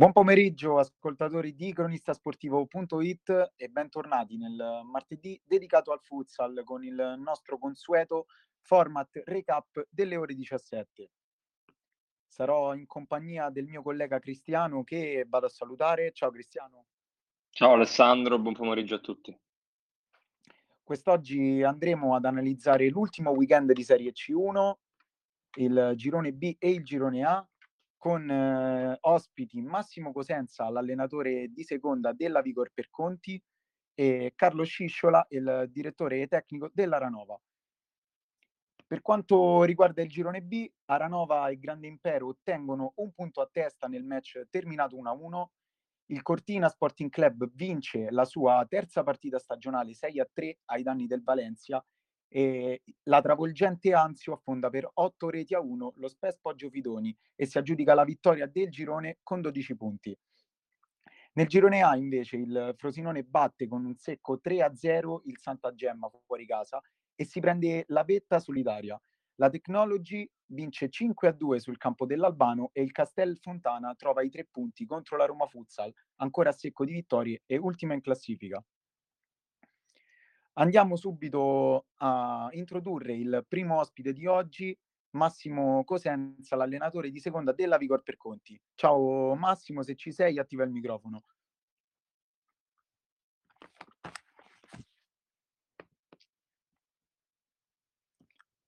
Buon pomeriggio ascoltatori di cronistasportivo.it e bentornati nel martedì dedicato al futsal con il nostro consueto format recap delle ore 17. Sarò in compagnia del mio collega Cristiano che vado a salutare. Ciao Cristiano. Ciao Alessandro, buon pomeriggio a tutti. Quest'oggi andremo ad analizzare l'ultimo weekend di Serie C1, il girone B e il girone A con eh, ospiti Massimo Cosenza, l'allenatore di seconda della Vigor per Conti, e Carlo Scisciola, il direttore tecnico dell'Aranova. Per quanto riguarda il girone B, Aranova e Grande Impero ottengono un punto a testa nel match terminato 1-1. Il Cortina Sporting Club vince la sua terza partita stagionale 6-3 ai danni del Valencia e la travolgente Anzio affonda per 8 reti a 1 lo Spes Poggio Fidoni e si aggiudica la vittoria del girone con 12 punti. Nel girone A invece il Frosinone batte con un secco 3-0 il Santa Gemma fuori casa e si prende la vetta solitaria. La Technology vince 5-2 sul campo dell'Albano e il Castel Fontana trova i tre punti contro la Roma Futsal, ancora a secco di vittorie e ultima in classifica. Andiamo subito a introdurre il primo ospite di oggi, Massimo Cosenza, l'allenatore di seconda della Vigor per Conti. Ciao Massimo, se ci sei attiva il microfono.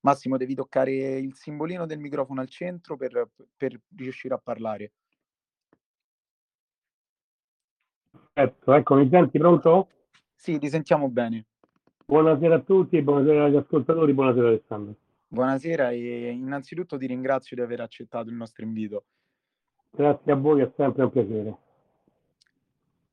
Massimo, devi toccare il simbolino del microfono al centro per, per riuscire a parlare. Perfetto, ecco, mi senti pronto? Sì, ti sentiamo bene. Buonasera a tutti, buonasera agli ascoltatori, buonasera Alessandro. Buonasera e innanzitutto ti ringrazio di aver accettato il nostro invito. Grazie a voi, è sempre un piacere.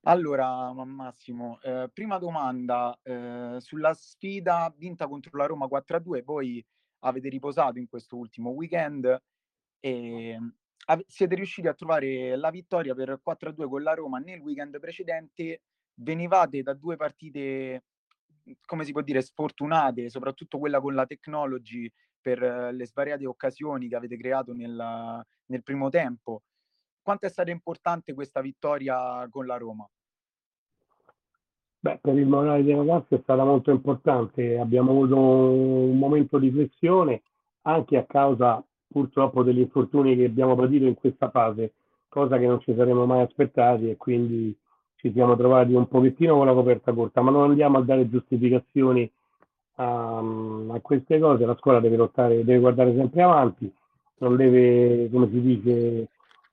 Allora, Massimo, eh, prima domanda, eh, sulla sfida vinta contro la Roma 4-2, voi avete riposato in questo ultimo weekend e ave- siete riusciti a trovare la vittoria per 4-2 con la Roma nel weekend precedente, venivate da due partite come si può dire, sfortunate, soprattutto quella con la technology per eh, le svariate occasioni che avete creato nel, nel primo tempo. Quanto è stata importante questa vittoria con la Roma? Beh, per il morale dei ragazzi è stata molto importante. Abbiamo avuto un momento di flessione anche a causa purtroppo degli infortuni che abbiamo patito in questa fase, cosa che non ci saremmo mai aspettati e quindi ci siamo trovati un pochettino con la coperta corta, ma non andiamo a dare giustificazioni a, a queste cose, la scuola deve lottare, deve guardare sempre avanti, non deve, come si dice,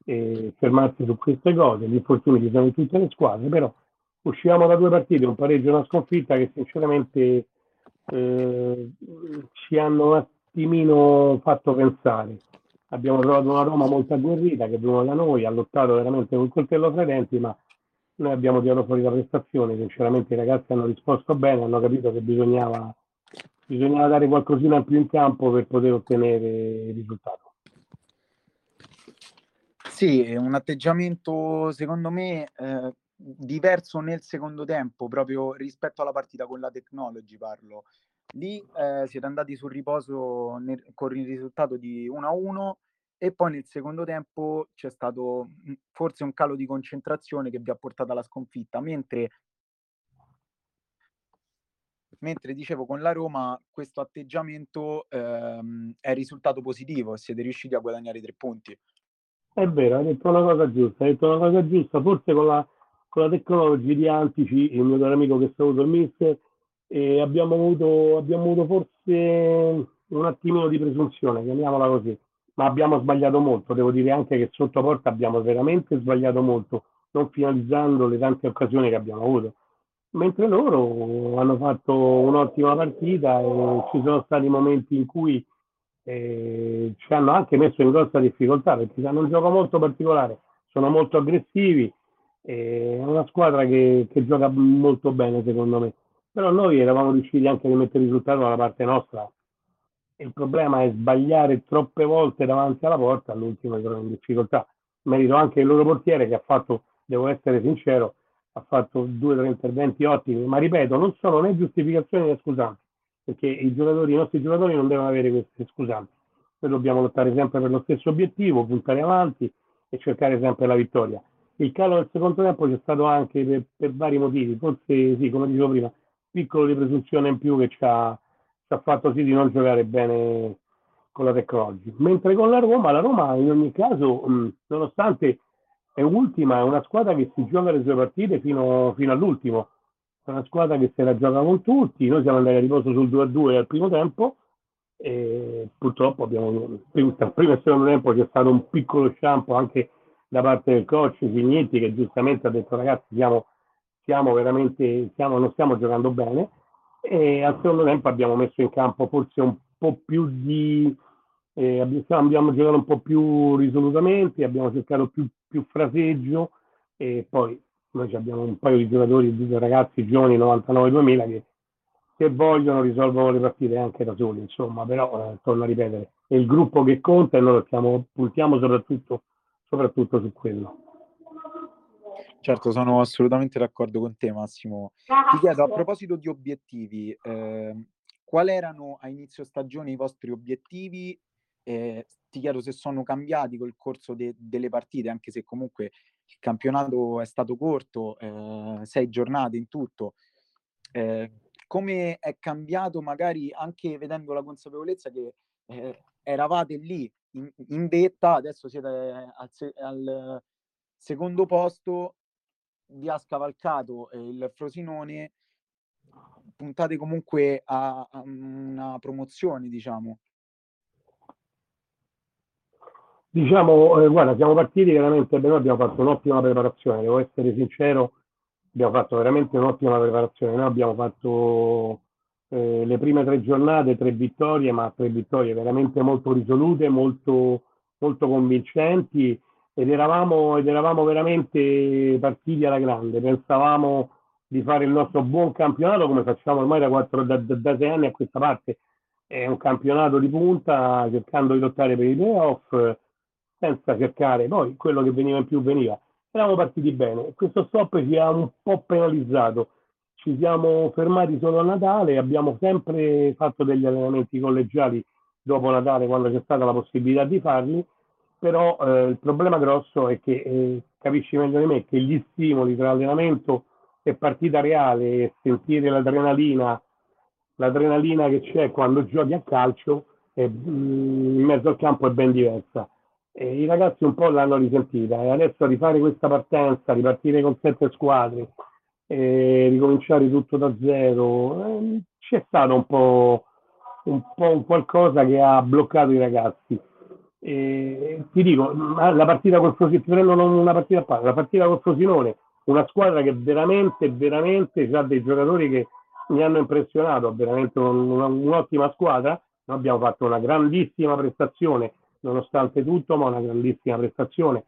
eh, fermarsi su queste cose, gli infortuni ci sono in tutte le squadre, però usciamo da due partite, un pareggio e una sconfitta che sinceramente eh, ci hanno un attimino fatto pensare. Abbiamo trovato una Roma molto agguerrita che è venuta da noi, ha lottato veramente con il coltello fra i denti, ma noi abbiamo tirato fuori la prestazione, sinceramente i ragazzi hanno risposto bene, hanno capito che bisognava, bisognava dare qualcosina in più in campo per poter ottenere il risultato. Sì, un atteggiamento secondo me eh, diverso nel secondo tempo, proprio rispetto alla partita con la Technology parlo. Lì eh, siete andati sul riposo nel, con il risultato di 1-1 e poi nel secondo tempo c'è stato mhmm, forse un calo di concentrazione che vi ha portato alla sconfitta, mentre mentre dicevo con la Roma questo atteggiamento ehm, è risultato positivo siete riusciti a guadagnare tre punti. È vero, hai detto una cosa giusta, hai detto una cosa giusta, forse con la, con la tecnologia di Antici, il mio caro amico che saluto il mister, abbiamo, avuto, abbiamo avuto forse un attimino di presunzione, chiamiamola così ma abbiamo sbagliato molto. Devo dire anche che sotto porta abbiamo veramente sbagliato molto, non finalizzando le tante occasioni che abbiamo avuto. Mentre loro hanno fatto un'ottima partita e ci sono stati momenti in cui eh, ci hanno anche messo in grossa difficoltà perché hanno un gioco molto particolare, sono molto aggressivi, è una squadra che, che gioca molto bene secondo me. Però noi eravamo riusciti anche a mettere il risultato dalla parte nostra il problema è sbagliare troppe volte davanti alla porta, all'ultimo sono in difficoltà. Merito anche il loro portiere che ha fatto, devo essere sincero, ha fatto due o tre interventi ottimi, ma ripeto, non sono né giustificazioni né scusanti, perché i, giocatori, i nostri giocatori non devono avere queste scusanti. Noi dobbiamo lottare sempre per lo stesso obiettivo, puntare avanti e cercare sempre la vittoria. il calo del secondo tempo c'è stato anche per, per, vari motivi, forse sì, come dicevo prima, piccolo di presunzione in più che ci ha, ci ha fatto sì di non giocare bene con la Tecnologi. Mentre con la Roma, la Roma in ogni caso, mh, nonostante è ultima, è una squadra che si gioca le sue partite fino, fino all'ultimo. È una squadra che se la gioca con tutti. Noi siamo andati a riposo sul 2-2 al primo tempo e purtroppo abbiamo al primo e secondo tempo c'è stato un piccolo shampoo anche da parte del coach Signetti che giustamente ha detto ragazzi siamo, siamo veramente siamo, non stiamo giocando bene e al secondo tempo abbiamo messo in campo forse un po' più di eh, abbiamo giocato un po' più risolutamente, abbiamo cercato più, più fraseggio e poi noi abbiamo un paio di giocatori, di ragazzi giovani 99-2000 che, che vogliono risolvono le partite anche da soli, insomma, però eh, torno a ripetere, è il gruppo che conta e noi stiamo, puntiamo soprattutto, soprattutto su quello. Certo, sono assolutamente d'accordo con te Massimo. Ti chiedo a proposito di obiettivi, eh, quali erano a inizio stagione i vostri obiettivi eh, ti chiedo se sono cambiati col corso de- delle partite, anche se comunque il campionato è stato corto, eh, sei giornate in tutto. Eh, come è cambiato magari anche vedendo la consapevolezza che eh, eravate lì in, in, vetta, adesso siete al, se- al, secondo posto, vi ha scavalcato il Frosinone, puntate comunque a, a una promozione, diciamo. Diciamo, eh, guarda, siamo partiti veramente bene, abbiamo fatto un'ottima preparazione, devo essere sincero, abbiamo fatto veramente un'ottima preparazione. Noi abbiamo fatto eh, le prime tre giornate, tre vittorie, ma tre vittorie veramente molto risolute, molto, molto convincenti ed eravamo, ed eravamo veramente partiti alla grande. Pensavamo di fare il nostro buon campionato come facciamo ormai da, quattro, da, da, da sei anni a questa parte. È un campionato di punta, cercando di lottare per i playoff senza cercare poi quello che veniva in più veniva. Eravamo partiti bene. Questo stop ci ha un po' penalizzato. Ci siamo fermati solo a Natale abbiamo sempre fatto degli allenamenti collegiali dopo Natale quando c'è stata la possibilità di farli, però eh, il problema grosso è che, eh, capisci meglio di me, che gli stimoli tra allenamento e partita reale e sentire l'adrenalina, l'adrenalina che c'è quando giochi a calcio è, mm, in mezzo al campo è ben diversa e I ragazzi un po' l'hanno risentita e adesso rifare questa partenza, ripartire con sette squadre, e ricominciare tutto da zero, eh, c'è stato un po', un po' un qualcosa che ha bloccato i ragazzi. Ti dico, la partita col Frosinone, una partita a parte, la partita col Frosinone, una squadra che veramente, veramente ha dei giocatori che mi hanno impressionato, veramente un, un'ottima squadra, noi abbiamo fatto una grandissima prestazione nonostante tutto, ma una grandissima prestazione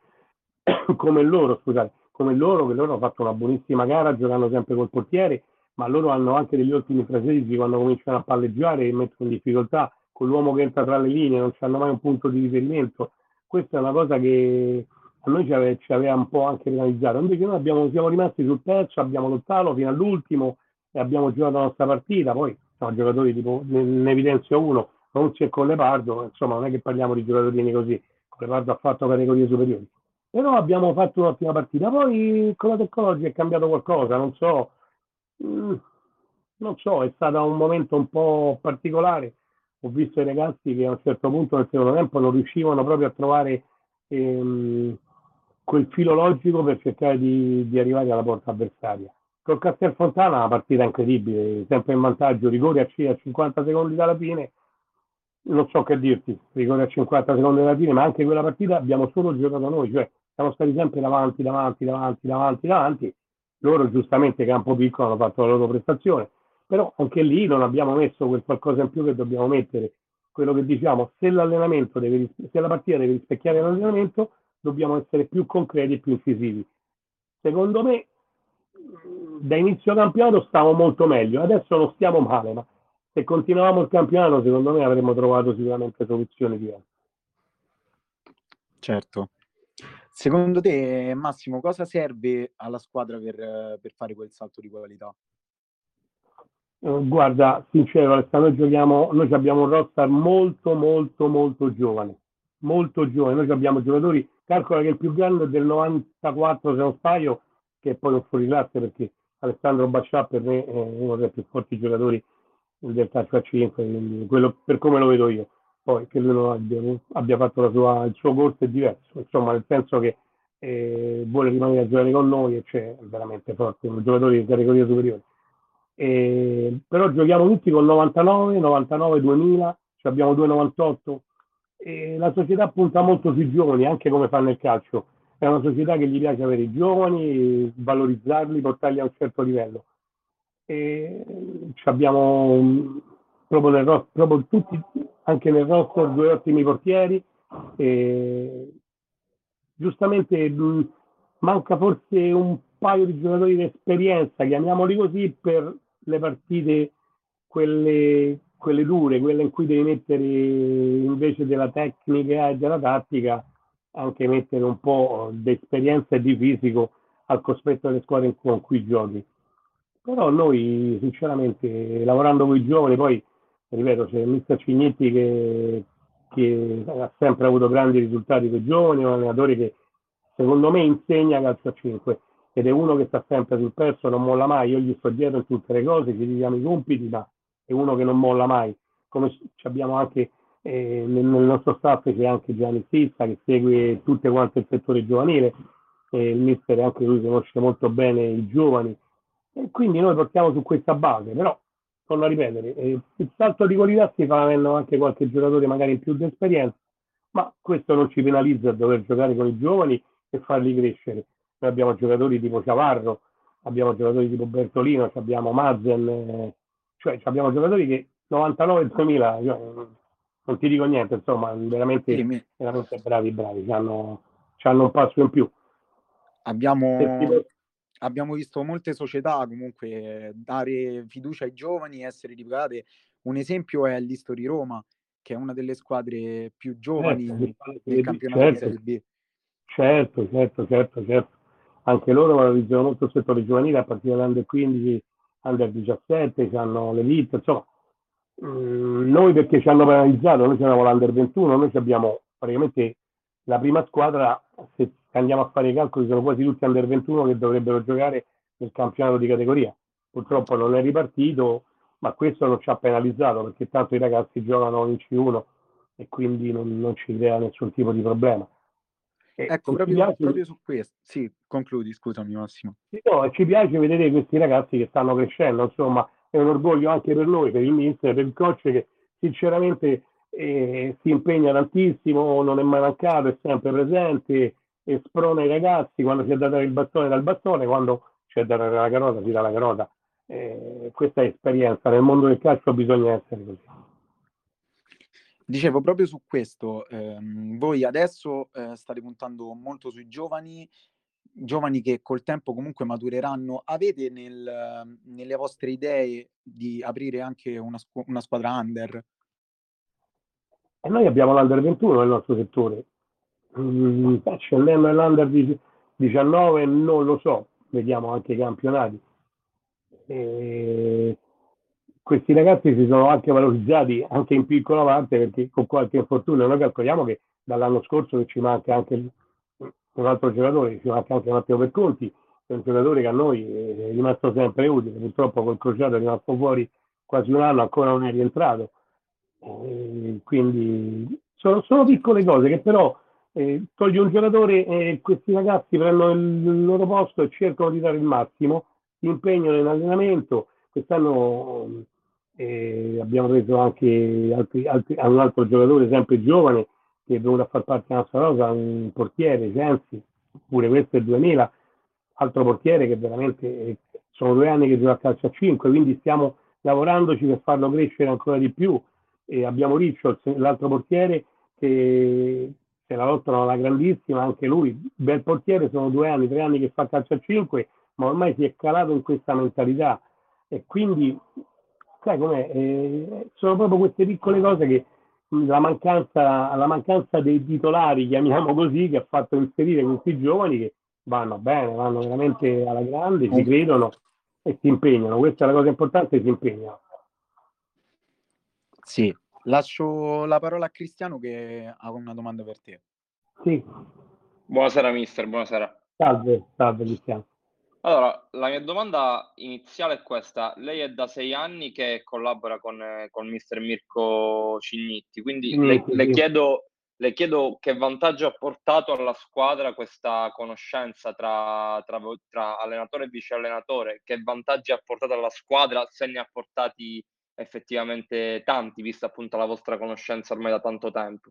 come loro, scusate, come loro, che loro hanno fatto una buonissima gara giocando sempre col portiere, ma loro hanno anche degli ottimi frasesi quando cominciano a palleggiare e mettono in difficoltà con l'uomo che entra tra le linee, non hanno mai un punto di riferimento. Questa è una cosa che a noi ci aveva, ci aveva un po' anche penalizzato. Invece noi abbiamo, siamo rimasti sul pezzo, abbiamo lottato fino all'ultimo e abbiamo giocato la nostra partita. Poi sono giocatori tipo, ne, ne evidenzio uno, Ronzi e con Lepardo, insomma non è che parliamo di giocatori così, Lepardo ha fatto categorie superiori. Però abbiamo fatto un'ottima partita, poi con la tecnologia è cambiato qualcosa, non so, mm, non so, è stato un momento un po' particolare. Ho visto i ragazzi che a un certo punto nel secondo tempo non riuscivano proprio a trovare ehm, quel filo logico per cercare di, di arrivare alla porta avversaria. Col Castelfontana una partita incredibile, sempre in vantaggio, rigore a 50 secondi dalla fine, non so che dirti, rigore a 50 secondi della fine, ma anche quella partita abbiamo solo giocato noi, cioè siamo stati sempre davanti, davanti, davanti, davanti, davanti. Loro giustamente campo piccolo hanno fatto la loro prestazione, però anche lì non abbiamo messo quel qualcosa in più che dobbiamo mettere. Quello che diciamo, se deve, se la partita deve rispecchiare l'allenamento, dobbiamo essere più concreti e più incisivi. Secondo me, da inizio campionato stavo molto meglio, adesso non stiamo male, ma se continuavamo il campionato, secondo me avremmo trovato sicuramente soluzioni diverse. Certo. Secondo te, Massimo, cosa serve alla squadra per, per fare quel salto di qualità? Uh, guarda, sincero, noi giochiamo, noi abbiamo un roster molto, molto, molto giovane, molto giovane. Noi abbiamo giocatori calcola che il più grande è del 94 se non sbaglio, che poi un fuori classe perché Alessandro Bascià per me è uno dei più forti giocatori del calcio a 5, quello, per come lo vedo io. Poi che lui non abbia, abbia fatto sua, il suo corso è diverso, insomma, nel senso che eh, vuole rimanere a giocare con noi e c'è veramente forte, un giocatore di categoria superiore. Eh, però giochiamo tutti con 99, 99, 2000, abbiamo 2,98 e la società punta molto sui giovani, anche come fa nel calcio. È una società che gli piace avere i giovani, valorizzarli, portarli a un certo livello. E abbiamo proprio, nel, proprio tutti, anche nel roster, due ottimi portieri. E giustamente mh, manca forse un paio di giocatori di esperienza, chiamiamoli così, per le partite, quelle, quelle dure, quelle in cui devi mettere invece della tecnica e della tattica, anche mettere un po' di esperienza e di fisico al cospetto delle squadre con cui giochi. Però noi, sinceramente, lavorando con i giovani, poi, ripeto, c'è il mister Cignetti che, che ha sempre avuto grandi risultati con i giovani, un allenatore che secondo me insegna calcio a 5 ed è uno che sta sempre sul pezzo, non molla mai, io gli sto dietro in tutte le cose, ci diamo i compiti, ma è uno che non molla mai. Come abbiamo anche eh, nel, nostro staff c'è anche Gianni Stizza che segue tutte quante il settore giovanile, eh, il mister anche lui conosce molto bene i giovani. E quindi noi partiamo su questa base, però torno a ripetere, eh, il salto di qualità si fa avendo anche qualche giocatore magari in più di esperienza, ma questo non ci penalizza a dover giocare con i giovani e farli crescere noi abbiamo giocatori tipo Ciavarro, abbiamo giocatori tipo Bertolino, abbiamo Mazen, eh, cioè abbiamo giocatori che 99-2000, cioè, non ti dico niente, insomma, veramente, sì, veramente bravi, bravi, hanno, hanno un passo in più. Abbiamo, abbiamo visto molte società comunque dare fiducia ai giovani, essere ripagate. Un esempio è l'Istori Roma, che è una delle squadre più giovani certo, del campionato certo, di Serie B. Certo, certo, certo, certo anche loro valorizzano molto il settore giovanile a partire dall'Under 15, Under 17, hanno le vite, insomma, mm, noi perché ci hanno penalizzato, noi siamo l'Under 21, noi abbiamo praticamente la prima squadra, se andiamo a fare i calcoli, sono quasi tutti Under 21 che dovrebbero giocare nel campionato di categoria. Purtroppo non è ripartito, ma questo non ci ha penalizzato perché tanto i ragazzi giocano in C1 e quindi non, non ci crea nessun tipo di problema. Ecco, proprio, piace... proprio, su questo. Sì, concludi, scusami Massimo. No, ci piace vedere questi ragazzi che stanno crescendo, insomma, è un orgoglio anche per noi, per il mister, per il coach che sinceramente eh, si impegna tantissimo, non è mai mancato, è sempre presente e sprona i ragazzi quando si è dato il bastone dal bastone, quando c'è da dare la carota si dà la carota. Eh, questa è esperienza, nel mondo del calcio bisogna essere così. Dicevo proprio su questo, ehm, voi adesso eh, state puntando molto sui giovani, giovani che col tempo comunque matureranno. Avete nel, nelle vostre idee di aprire anche una, una squadra under? E noi abbiamo l'under 21 nel nostro settore. Mm, scendendo nell'under 19 non lo so, vediamo anche i campionati. E questi ragazzi si sono anche valorizzati anche in piccola parte perché con qualche infortunio noi calcoliamo che dall'anno scorso ci manca anche un altro giocatore, ci manca anche Matteo Perconti, è un giocatore che a noi è rimasto sempre utile, purtroppo col crociato è rimasto fuori quasi un anno, ancora non è rientrato. E quindi sono, sono, piccole cose che però eh, togli un giocatore e questi ragazzi prendono il loro posto e cercano di dare il massimo, si impegnano in allenamento. Quest'anno e abbiamo preso anche altri, altri, un altro giocatore sempre giovane che è venuto a far parte della nostra rosa, un portiere, Sensi, pure questo è il 2000, altro portiere che veramente sono due anni che gioca a calcio a 5, quindi stiamo lavorandoci per farlo crescere ancora di più. E abbiamo Riccio, l'altro portiere, che se la lottano alla grandissima, anche lui, bel portiere, sono due anni, tre anni che fa calcio a 5, ma ormai si è calato in questa mentalità e quindi sai com'è? Eh, sono proprio queste piccole cose che la mancanza, la mancanza dei titolari, chiamiamo così, che ha fatto inserire questi giovani che vanno bene, vanno veramente alla grande, si credono e si impegnano. Questa è la cosa importante, si impegnano. Sì, lascio la parola a Cristiano che ha una domanda per te. Sì. Buonasera mister, buonasera. Salve, salve Cristiano. Allora, la mia domanda iniziale è questa. Lei è da sei anni che collabora con, con mister Mirko Cignitti, quindi le, le, chiedo, le, chiedo, che vantaggio ha portato alla squadra questa conoscenza tra, tra, tra allenatore e vice allenatore, che vantaggi ha portato alla squadra, se ne ha portati effettivamente tanti, vista appunto la vostra conoscenza ormai da tanto tempo.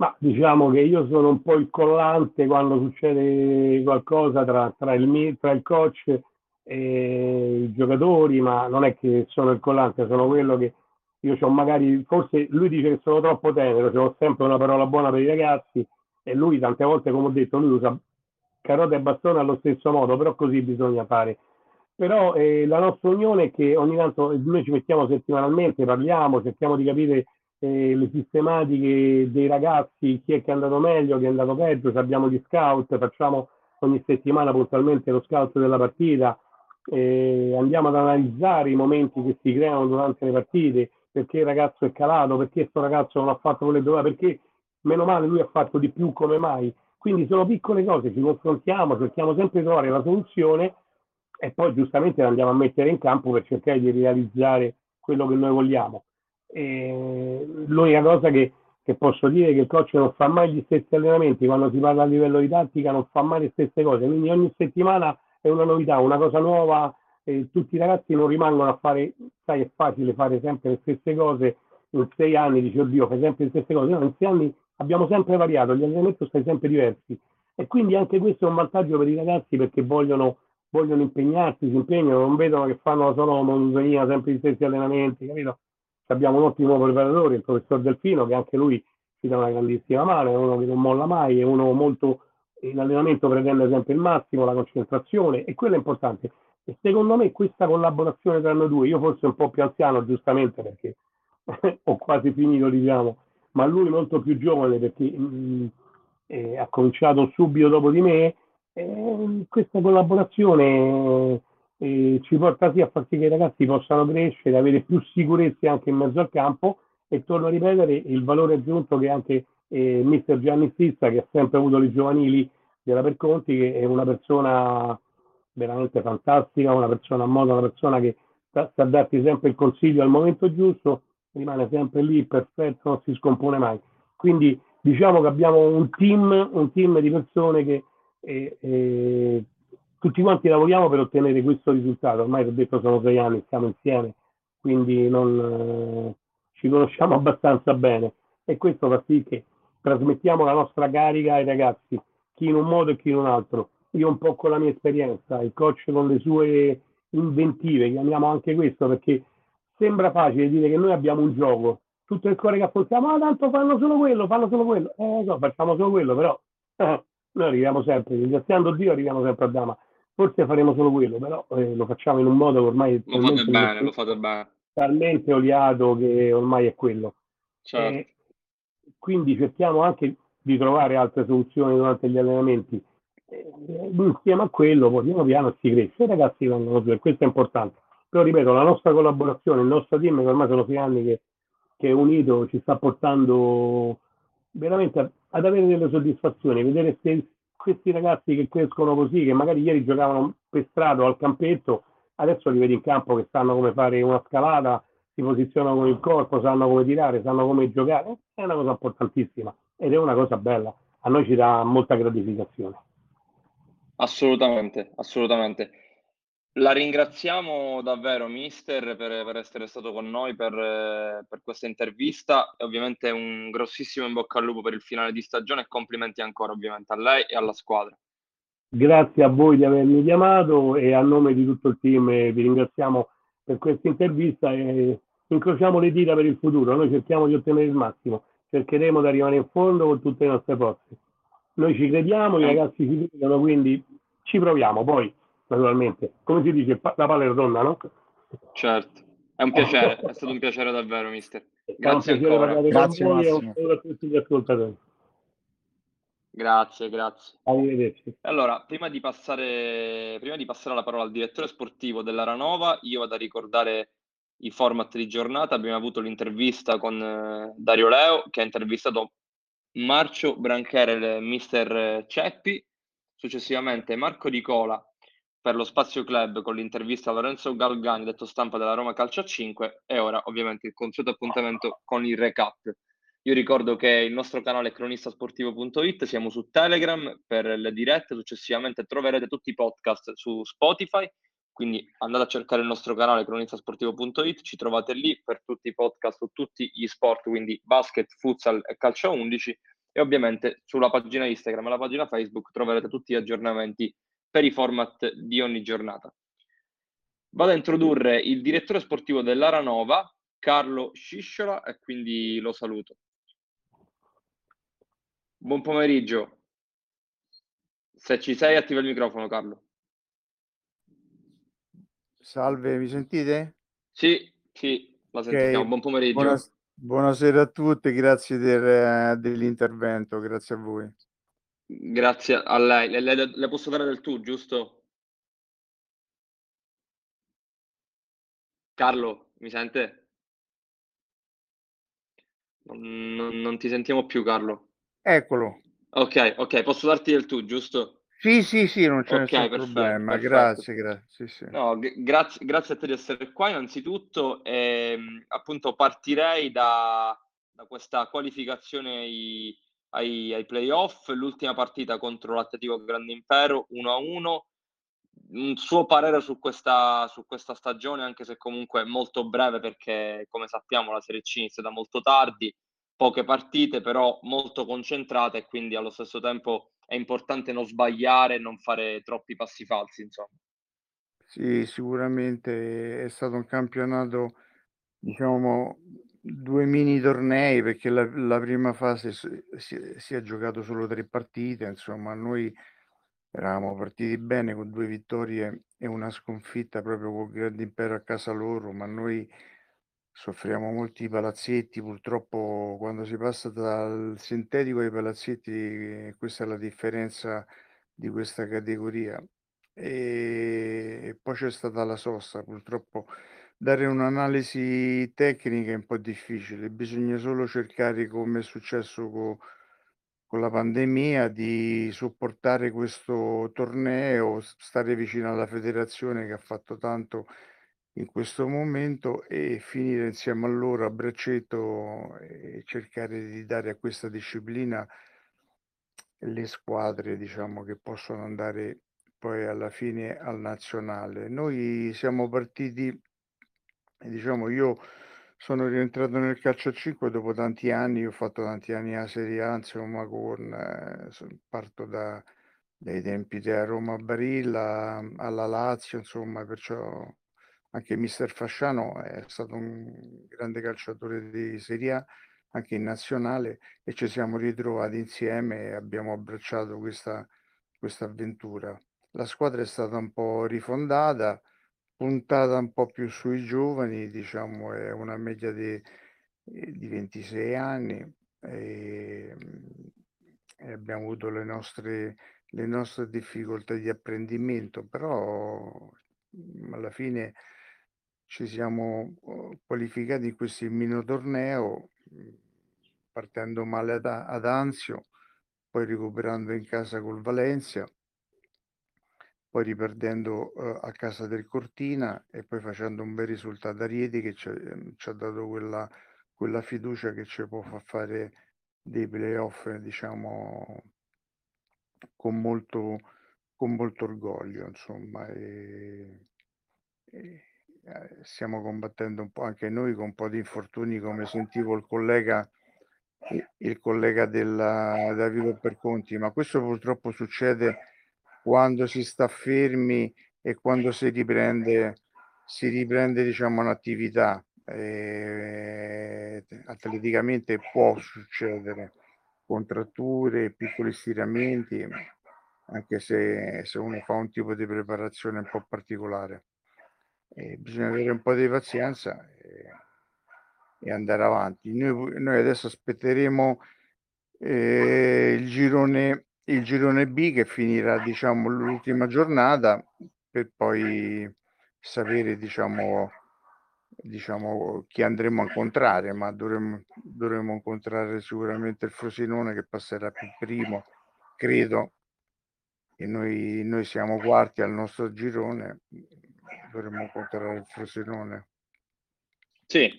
Ma diciamo che io sono un po' il collante quando succede qualcosa tra, tra, il, tra il coach e i giocatori, ma non è che sono il collante, sono quello che io ho magari, forse lui dice che sono troppo tenero, ho sempre una parola buona per i ragazzi e lui tante volte, come ho detto, lui usa carota e bastone allo stesso modo, però così bisogna fare. Però eh, la nostra unione è che ogni tanto noi ci mettiamo settimanalmente, parliamo, cerchiamo di capire eh, le sistematiche dei ragazzi, chi è che è andato meglio, chi è andato peggio, abbiamo gli scout, facciamo ogni settimana puntualmente lo scout della partita, eh, andiamo ad analizzare i momenti che si creano durante le partite, perché il ragazzo è calato, perché questo ragazzo non ha fatto quelle doveva, perché meno male lui ha fatto di più come mai. Quindi sono piccole cose, ci confrontiamo, cerchiamo sempre di trovare la soluzione e poi giustamente andiamo a mettere in campo per cercare di realizzare quello che noi vogliamo. L'unica cosa che, che, posso dire è che il coach non fa mai gli stessi allenamenti, quando si parla a livello di tattica non fa mai le stesse cose, quindi ogni settimana è una novità, una cosa nuova, e tutti i ragazzi non rimangono a fare, sai è facile fare sempre le stesse cose, in sei anni dici oddio fai sempre le stesse cose, no, in sei anni abbiamo sempre variato, gli allenamenti sono sempre diversi. E quindi anche questo è un vantaggio per i ragazzi perché vogliono, vogliono impegnarsi, si impegnano, non vedono che fanno solo monotonia, sempre gli stessi allenamenti, capito? Abbiamo un ottimo preparatore, il professor Delfino, che anche lui ci dà una grandissima mano, è uno che non molla mai, è uno molto in allenamento pretende sempre il massimo, la concentrazione e quello è importante. E secondo me questa collaborazione tra noi due, io forse un po' più anziano giustamente perché ho quasi finito diciamo, ma lui molto più giovane perché mh, mm, eh, ha cominciato subito dopo di me, eh, questa collaborazione eh, ci porta sì a far sì che i ragazzi possano crescere, avere più sicurezza anche in mezzo al campo e torno a ripetere il valore aggiunto che anche eh, mister Gianni Stizza che ha sempre avuto le giovanili della Perconti che è una persona veramente fantastica, una persona a modo, una persona che sa, sa darti sempre il consiglio al momento giusto, rimane sempre lì perfetto, non si scompone mai. Quindi diciamo che abbiamo un team, un team di persone che eh, eh, tutti quanti lavoriamo per ottenere questo risultato. Ormai ho detto sono sei anni, siamo insieme, quindi non, eh, ci conosciamo abbastanza bene e questo fa sì che trasmettiamo la nostra carica ai ragazzi, chi in un modo e chi in un altro. Io un po' con la mia esperienza, il coach con le sue inventive, chiamiamo anche questo perché sembra facile dire che noi abbiamo un gioco, tutto il cuore che affrontiamo, ah tanto fanno solo quello, fanno solo quello, eh no, facciamo solo quello, però eh, noi arriviamo sempre, ringraziando Dio arriviamo sempre a Dama forse faremo solo quello, però eh, lo facciamo in un modo che ormai lo fate bene, lo fate bene. talmente oliato che ormai è quello. Certo. Eh, quindi cerchiamo anche di trovare altre soluzioni durante gli allenamenti. Eh, insieme a quello, poi piano piano si cresce, i ragazzi vengono su e questo è importante. Però ripeto, la nostra collaborazione, il nostro team, che ormai sono sei anni che, che è unito, ci sta portando veramente ad avere delle soddisfazioni, vedere se questi ragazzi che crescono così, che magari ieri giocavano per strada al campetto, adesso li vedi in campo che sanno come fare una scalata, si posizionano con il corpo, sanno come tirare, sanno come giocare. È una cosa importantissima ed è una cosa bella. A noi ci dà molta gratificazione. Assolutamente, assolutamente. La ringraziamo davvero, mister, per, per essere stato con noi per, per, questa intervista e ovviamente un grossissimo in bocca al lupo per il finale di stagione e complimenti ancora ovviamente a lei e alla squadra. Grazie a voi di avermi chiamato e a nome di tutto il team vi ringraziamo per questa intervista e incrociamo le dita per il futuro. Noi cerchiamo di ottenere il massimo, cercheremo di arrivare in fondo con tutte le nostre forze. Noi ci crediamo, i ragazzi ci credono, quindi ci proviamo. Poi naturalmente. Come si dice, la palla è rotonda, no? Certo, è un piacere, è stato un piacere davvero, mister. Grazie ancora. Grazie, e a tutti gli ascoltatori. Grazie, grazie. Arrivederci. Allora, prima di, passare, prima di passare la parola al direttore sportivo della Ranova, io vado a ricordare i format di giornata. Abbiamo avuto l'intervista con eh, Dario Leo, che ha intervistato Marcio Brancherel, mister Ceppi, successivamente Marco Di Cola per lo Spazio Club con l'intervista a Lorenzo Galgani, detto stampa della Roma Calcio a 5 e ora ovviamente il consueto appuntamento con il recap. Io ricordo che il nostro canale è cronistasportivo.it, siamo su Telegram per le dirette, successivamente troverete tutti i podcast su Spotify, quindi andate a cercare il nostro canale cronistasportivo.it, ci trovate lì per tutti i podcast su tutti gli sport, quindi basket, futsal e calcio 11 e ovviamente sulla pagina Instagram e la pagina Facebook troverete tutti gli aggiornamenti per i format di ogni giornata. Vado a introdurre il direttore sportivo dell'Aranova, Carlo Scisciola, e quindi lo saluto. Buon pomeriggio. Se ci sei, attiva il microfono, Carlo. Salve, mi sentite? Sì, sì, la sentiamo. Okay. Buon pomeriggio. Buonas- buonasera a tutti, grazie del, dell'intervento, grazie a voi. Grazie a lei. Le, le, le posso dare del tu, giusto? Carlo, mi sente? Non, non, ti sentiamo più, Carlo. Eccolo. Ok, ok, posso darti del tu, giusto? Sì, sì, sì, non c'è okay, nessun perfetto, problema. Perfetto. Grazie, grazie. Sì. No, grazie, grazie a te di essere qua. Innanzitutto, ehm, appunto, partirei da, da questa qualificazione ai, ai, ai, playoff. L'ultima partita contro l'Atletico Grande Impero 1-1. Un suo parere su questa, su questa stagione, anche se comunque molto breve, perché come sappiamo la Serie C inizia da molto tardi poche partite, però molto concentrate e quindi allo stesso tempo è importante non sbagliare, non fare troppi passi falsi, insomma. Sì, sicuramente è stato un campionato, diciamo, due mini tornei perché la, la prima fase si, si, è giocato solo tre partite, insomma, noi eravamo partiti bene con due vittorie e una sconfitta proprio con Grande Impero a casa loro, ma noi Soffriamo molti palazzetti, purtroppo quando si passa dal sintetico ai palazzetti, questa è la differenza di questa categoria. E poi c'è stata la sosta, purtroppo dare un'analisi tecnica è un po' difficile, bisogna solo cercare, come è successo con, con la pandemia, di supportare questo torneo, stare vicino alla federazione che ha fatto tanto in questo momento e finire insieme a loro a braccetto e cercare di dare a questa disciplina le squadre diciamo che possono andare poi alla fine al nazionale. Noi siamo partiti diciamo io sono rientrato nel calcio a 5 dopo tanti anni, ho fatto tanti anni a Serie A, insomma con eh, parto da, dai tempi della Roma Barilla alla Lazio, insomma, perciò anche mister Fasciano è stato un grande calciatore di Serie A, anche in nazionale, e ci siamo ritrovati insieme e abbiamo abbracciato questa, questa avventura. La squadra è stata un po' rifondata, puntata un po' più sui giovani, diciamo è una media di, di 26 anni e, e abbiamo avuto le nostre, le nostre difficoltà di apprendimento, però alla fine ci siamo uhm, qualificati in questo mini torneo mhmm, partendo male ad, ad Anzio, poi recuperando in casa col Valencia, poi riperdendo uh, a casa del Cortina e poi facendo un bel risultato a Rieti che ci, ehm, ci ha dato quella, quella, fiducia che ci può far fare dei playoff, diciamo, con molto, con molto orgoglio, insomma. E, e, eh, stiamo combattendo un po' anche noi con un po' di infortuni, come sentivo il collega, il collega della Davide Perconti, ma questo purtroppo succede quando si sta fermi e quando si riprende, si riprende diciamo, un'attività. Eh, atleticamente può succedere contratture, piccoli stiramenti, anche se, se uno fa un tipo di preparazione un po' particolare. E bisogna avere un po' di pazienza e, e andare avanti. Noi, noi adesso aspetteremo eh, il, girone, il girone B che finirà diciamo l'ultima giornata per poi sapere diciamo diciamo chi andremo a incontrare, ma dovremmo, dovremmo incontrare sicuramente il Frosinone che passerà più primo, credo, e noi, noi siamo quarti al nostro girone, dovremmo incontrare il Frosinone. Sì,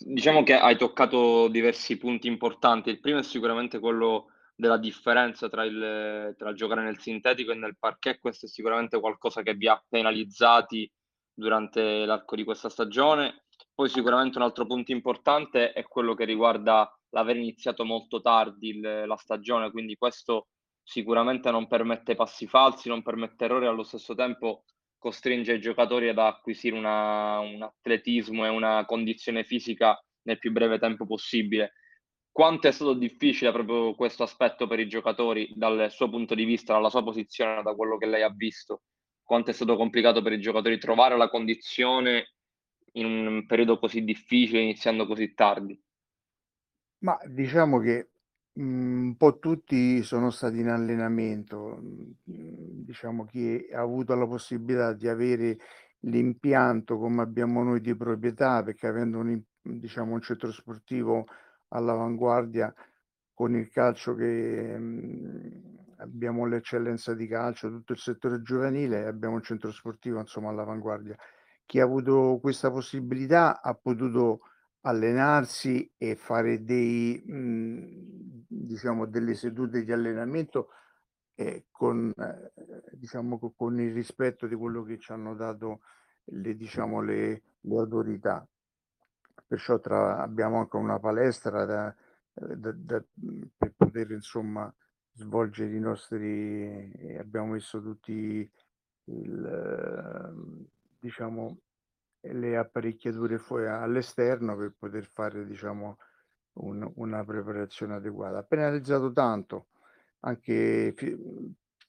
diciamo che hai toccato diversi punti importanti. Il primo è sicuramente quello della differenza tra il, tra giocare nel sintetico e nel parquet. Questo è sicuramente qualcosa che vi ha penalizzati durante l'arco di questa stagione. Poi sicuramente un altro punto importante è quello che riguarda l'aver iniziato molto tardi il, la stagione, quindi questo sicuramente non permette passi falsi, non permette errori, allo stesso tempo costringe i giocatori ad acquisire una, un atletismo e una condizione fisica nel più breve tempo possibile. Quanto è stato difficile proprio questo aspetto per i giocatori dal suo punto di vista, dalla sua posizione, da quello che lei ha visto? Quanto è stato complicato per i giocatori trovare la condizione in un periodo così difficile, iniziando così tardi? Ma diciamo che Mhmm, un po' tutti sono stati in allenamento, diciamo chi ha avuto la possibilità di avere l'impianto come abbiamo noi di proprietà, perché avendo un diciamo un centro sportivo all'avanguardia con il calcio che, mhmm, abbiamo l'eccellenza di calcio, tutto il settore giovanile abbiamo un centro sportivo insomma all'avanguardia. Chi ha avuto questa possibilità ha potuto allenarsi e fare dei, mhmm, diciamo delle sedute di allenamento, ehm, con ehm, diciamo co con il rispetto di quello che ci hanno dato le diciamo le le autorità. Perciò tra abbiamo anche una palestra da da da mhmm, per poter insomma svolgere i nostri abbiamo messo tutti il diciamo le apparecchiature fuori all'esterno per poter fare diciamo un, una preparazione adeguata. Ha penalizzato tanto anche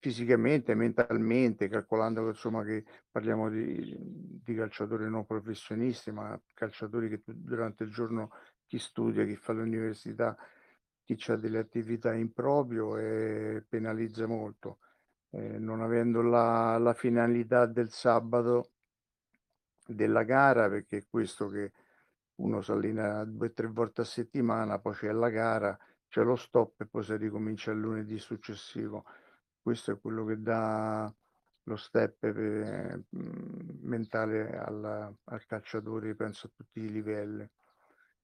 fisicamente, mentalmente, calcolando insomma, che parliamo di, di, calciatori non professionisti, ma calciatori che durante il giorno chi studia, chi fa l'università, chi ha delle attività in proprio e penalizza molto. Eh, non avendo la, la finalità del sabato della gara, perché è questo che uno si allena due o tre volte a settimana, poi c'è la gara, c'è lo stop e poi si ricomincia il lunedì successivo. Questo è quello che dà lo step per, mh, mentale al, al, calciatore, penso a tutti i livelli.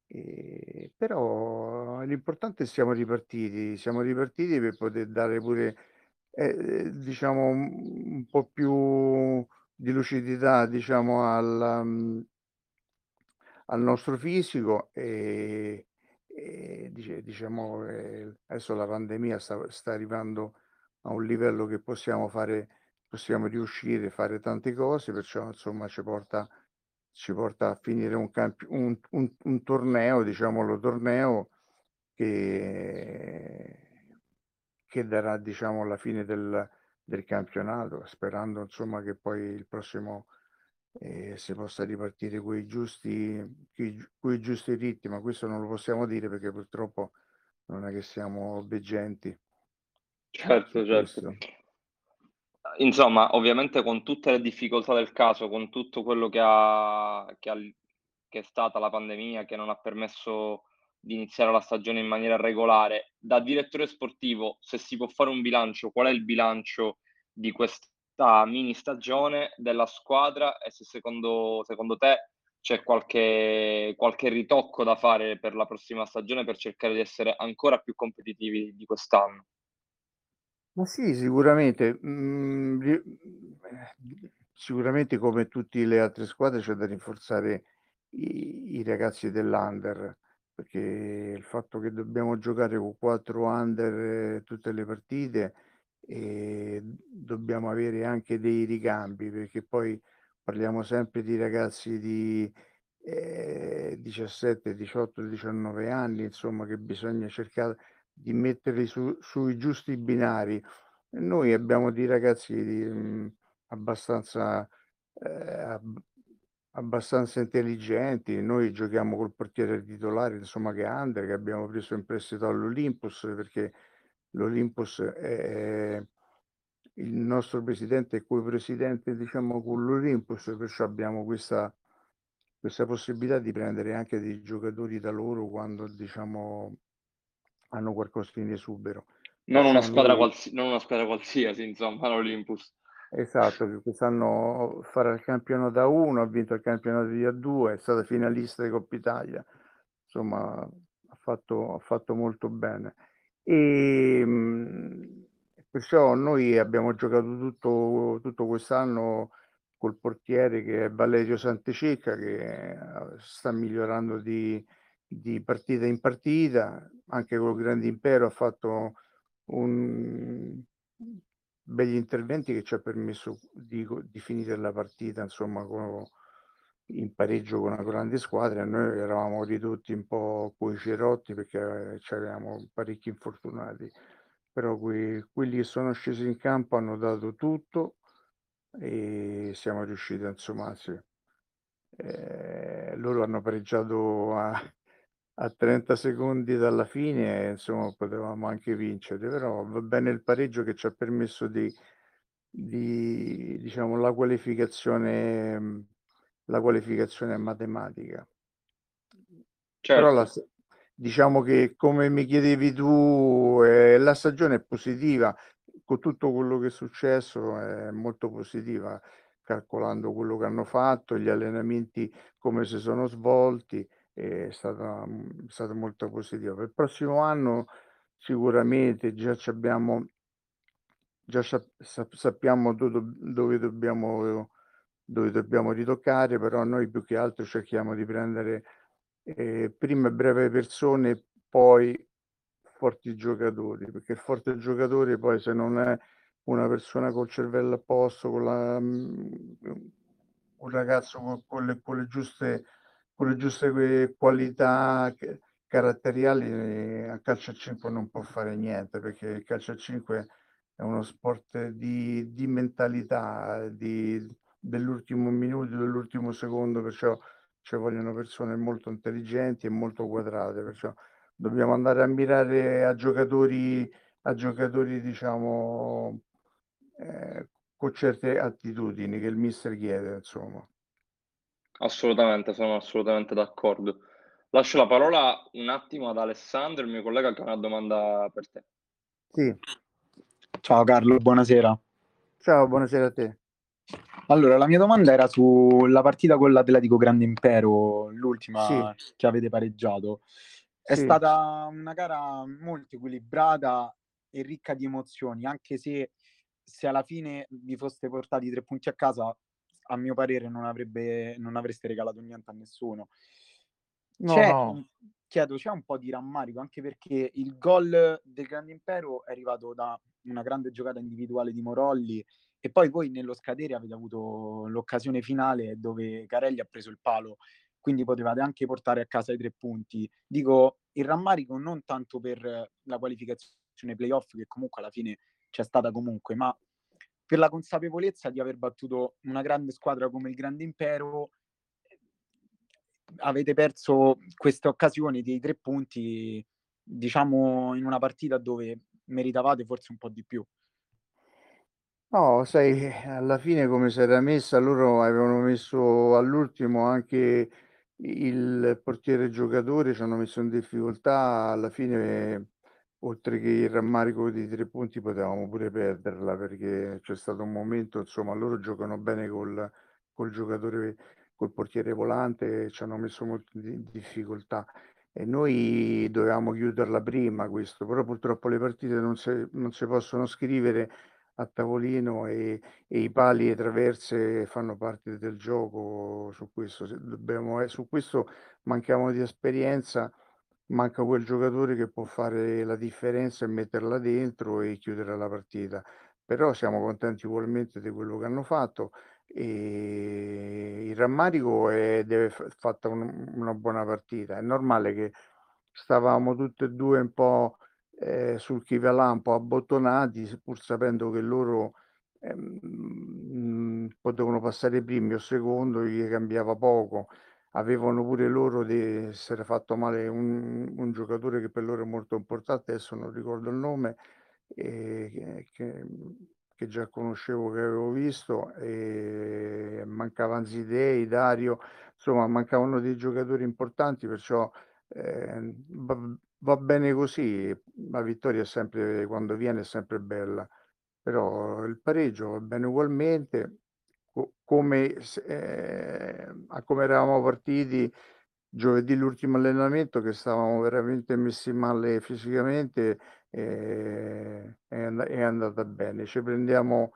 E, però l'importante è che siamo ripartiti, siamo ripartiti per poter dare pure, eh, diciamo, un, po' più di lucidità diciamo al, al nostro fisico e, e diciamo eh, adesso la pandemia sta, sta, arrivando a un livello che possiamo fare possiamo riuscire a fare tante cose perciò insomma ci porta ci porta a finire un, camp- un, un, un torneo diciamolo torneo che, che darà diciamo la fine del, del campionato, sperando insomma che poi il prossimo eh, si possa ripartire con i giusti, coi giusti ritmi, ma questo non lo possiamo dire perché purtroppo non è che siamo veggenti. Certo, certo. Insomma, ovviamente con tutte le difficoltà del caso, con tutto quello che, ha, che, ha, che è stata la pandemia, che non ha permesso di iniziare la stagione in maniera regolare. Da direttore sportivo, se si può fare un bilancio, qual è il bilancio di questa mini stagione della squadra e se secondo, secondo te c'è qualche, qualche ritocco da fare per la prossima stagione per cercare di essere ancora più competitivi di quest'anno? Ma sì, sicuramente. Mm, sicuramente come tutte le altre squadre c'è da rinforzare i, i ragazzi dell'Under perché il fatto che dobbiamo giocare con quattro under eh, tutte le partite e dobbiamo avere anche dei ricambi perché poi parliamo sempre di ragazzi di eh, 17, 18, 19 anni insomma che bisogna cercare di metterli su, sui giusti binari noi abbiamo dei ragazzi mh, mm, abbastanza eh, abbastanza intelligenti. Noi giochiamo col portiere titolare, insomma, che è Andre, che abbiamo preso in prestito all'Olympus, perché l'Olympus è il nostro presidente è co-presidente, diciamo, con l'Olympus, perciò abbiamo questa, questa possibilità di prendere anche dei giocatori da loro quando diciamo hanno qualcosa in esubero. Non una, squadra qualsi- non una squadra qualsiasi, insomma, l'Olympus. Esatto, che quest'anno farà il campionato da 1, ha vinto il campionato di A2, è stata finalista di Coppa Italia, insomma ha fatto, ha fatto molto bene. E mh, perciò noi abbiamo giocato tutto, tutto quest'anno col portiere che è Valerio Santececca che eh, sta migliorando di, di partita in partita, anche col Grande Impero ha fatto un, begli interventi che ci ha permesso di, di finire la partita insomma con, in pareggio con una grande squadra noi eravamo ridotti un po' coi cerotti perché eh, avevamo parecchi infortunati però que, quelli che sono scesi in campo hanno dato tutto e siamo riusciti insomma sì. eh, loro hanno pareggiato a, a 30 secondi dalla fine, insomma, potevamo anche vincere, però va bene il pareggio che ci ha permesso di, di diciamo, la qualificazione, la qualificazione matematica. Certo. Però la, diciamo che come mi chiedevi tu, eh, la stagione è positiva, con tutto quello che è successo è molto positiva, calcolando quello che hanno fatto, gli allenamenti come si sono svolti è stata, mhmm, è stata molto positiva. Per il prossimo anno sicuramente già abbiamo già sappiamo dove, dove, dobbiamo, dove dobbiamo ritoccare, però noi più che altro cerchiamo di prendere eh, prima breve persone, poi forti giocatori, perché il forte giocatore poi se non è una persona col cervello a posto, con la, mhmm, un ragazzo con, con, le, con le giuste con le giuste qualità caratteriali a calcio a 5 non può fare niente perché il calcio a 5 è uno sport di, di mentalità, di, dell'ultimo minuto, dell'ultimo secondo, perciò ci vogliono persone molto intelligenti e molto quadrate, perciò dobbiamo andare a mirare a giocatori, a giocatori diciamo, eh, con certe attitudini che il mister chiede, insomma. Assolutamente, sono assolutamente d'accordo. Lascio la parola un attimo ad Alessandro, il mio collega, che ha una domanda per te. Sì. Ciao Carlo, buonasera. Ciao, buonasera a te. Allora, la mia domanda era sulla partita con l'Atletico Grande Impero, l'ultima sì. che avete pareggiato. È sì. stata una gara molto equilibrata e ricca di emozioni, anche se, se alla fine vi foste portati tre punti a casa, a mio parere non, avrebbe, non avreste regalato niente a nessuno. No, c'è, no. Chiedo, c'è un po' di rammarico anche perché il gol del Grande Impero è arrivato da una grande giocata individuale di Morolli e poi voi nello scadere avete avuto l'occasione finale dove Carelli ha preso il palo, quindi potevate anche portare a casa i tre punti. Dico, il rammarico non tanto per la qualificazione playoff che comunque alla fine c'è stata comunque, ma per la consapevolezza di aver battuto una grande squadra come il Grande Impero, avete perso queste occasioni dei tre punti, diciamo, in una partita dove meritavate forse un po' di più. No, sai, alla fine come si era messa, loro avevano messo all'ultimo anche il portiere giocatore, ci hanno messo in difficoltà, alla fine oltre che il rammarico di tre punti potevamo pure perderla perché c'è stato un momento, insomma, loro giocano bene col, col giocatore, col portiere volante, ci hanno messo molto in difficoltà. E noi dovevamo chiuderla prima questo, però purtroppo le partite non si, non si possono scrivere a tavolino e, e, i pali e traverse fanno parte del gioco su questo, dobbiamo, su questo manchiamo di esperienza manca quel giocatore che può fare la differenza e metterla dentro e chiudere la partita. Però siamo contenti ugualmente di quello che hanno fatto e il rammarico è deve fatta un, una buona partita. È normale che stavamo tutti e due un po' eh, sul chi un po' abbottonati, pur sapendo che loro ehm, potevano passare primi o secondo, gli cambiava poco avevano pure loro di essere fatto male un, un giocatore che per loro è molto importante, adesso non ricordo il nome, eh, che, che, che già conoscevo, che avevo visto, e mancava Zidei, Dario, insomma mancavano dei giocatori importanti, perciò eh, va, va, bene così, la vittoria è sempre, quando viene è sempre bella, però il pareggio va bene ugualmente, co- come, eh, a come eravamo partiti giovedì l'ultimo allenamento che stavamo veramente messi male fisicamente e è, and- è andata bene. Ci prendiamo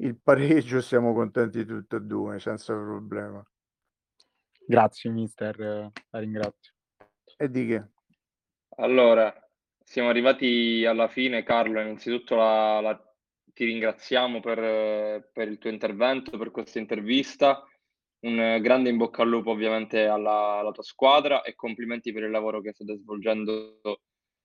il pareggio e siamo contenti tutti e due, senza problema. Grazie mister, la ringrazio. E di che? Allora, siamo arrivati alla fine, Carlo. Innanzitutto la, la, ti ringraziamo per, per, il tuo intervento, per questa intervista. Un grande in bocca al lupo ovviamente alla, alla tua squadra e complimenti per il lavoro che state svolgendo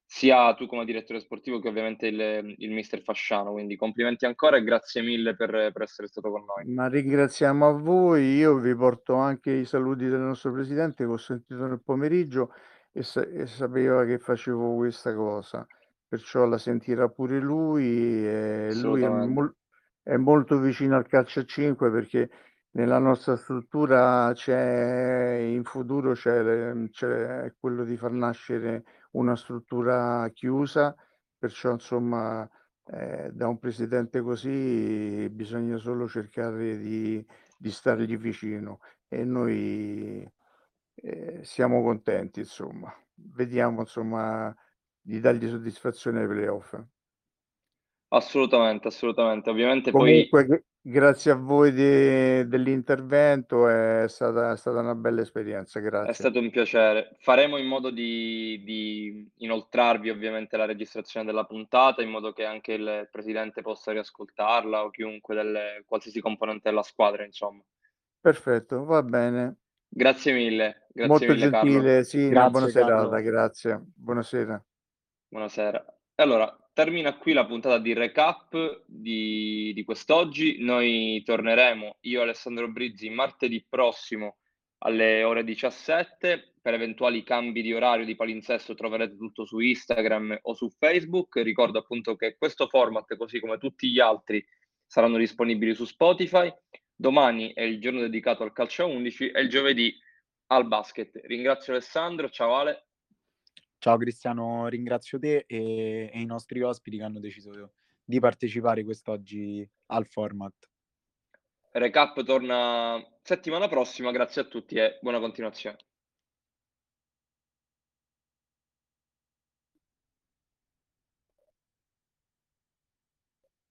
sia tu come direttore sportivo che ovviamente il, il mister Fasciano. Quindi complimenti ancora e grazie mille per, per, essere stato con noi. Ma ringraziamo a voi, io vi porto anche i saluti del nostro presidente che ho sentito nel pomeriggio e, sa- e sapeva che facevo questa cosa, perciò la sentirà pure lui e lui è, mol- è molto vicino al calcio a 5 perché nella nostra struttura c'è in futuro c'è, c'è quello di far nascere una struttura chiusa, perciò insomma eh, da un presidente così bisogna solo cercare di, di stargli vicino e noi eh, siamo contenti insomma, vediamo insomma di dargli soddisfazione ai playoff. Assolutamente, assolutamente. Ovviamente Comunque, poi... grazie a voi de, dell'intervento, è stata, è stata, una bella esperienza, grazie. È stato un piacere. Faremo in modo di, di, inoltrarvi ovviamente la registrazione della puntata, in modo che anche il Presidente possa riascoltarla o chiunque, delle, qualsiasi componente della squadra, insomma. Perfetto, va bene. Grazie mille. Grazie Molto mille, gentile, Carlo. sì, grazie, buona serata, grazie. Buonasera. Buonasera. Allora, termina qui la puntata di recap di, di quest'oggi. Noi torneremo, io e Alessandro Brizzi, martedì prossimo alle ore 17. Per eventuali cambi di orario di palinsesto troverete tutto su Instagram o su Facebook. Ricordo appunto che questo format, così come tutti gli altri, saranno disponibili su Spotify. Domani è il giorno dedicato al calcio a 11 e il giovedì al basket. Ringrazio Alessandro, ciao Ale. Ciao Cristiano, ringrazio te e, e i nostri ospiti che hanno deciso di partecipare quest'oggi al format. Recap torna settimana prossima, grazie a tutti e buona continuazione.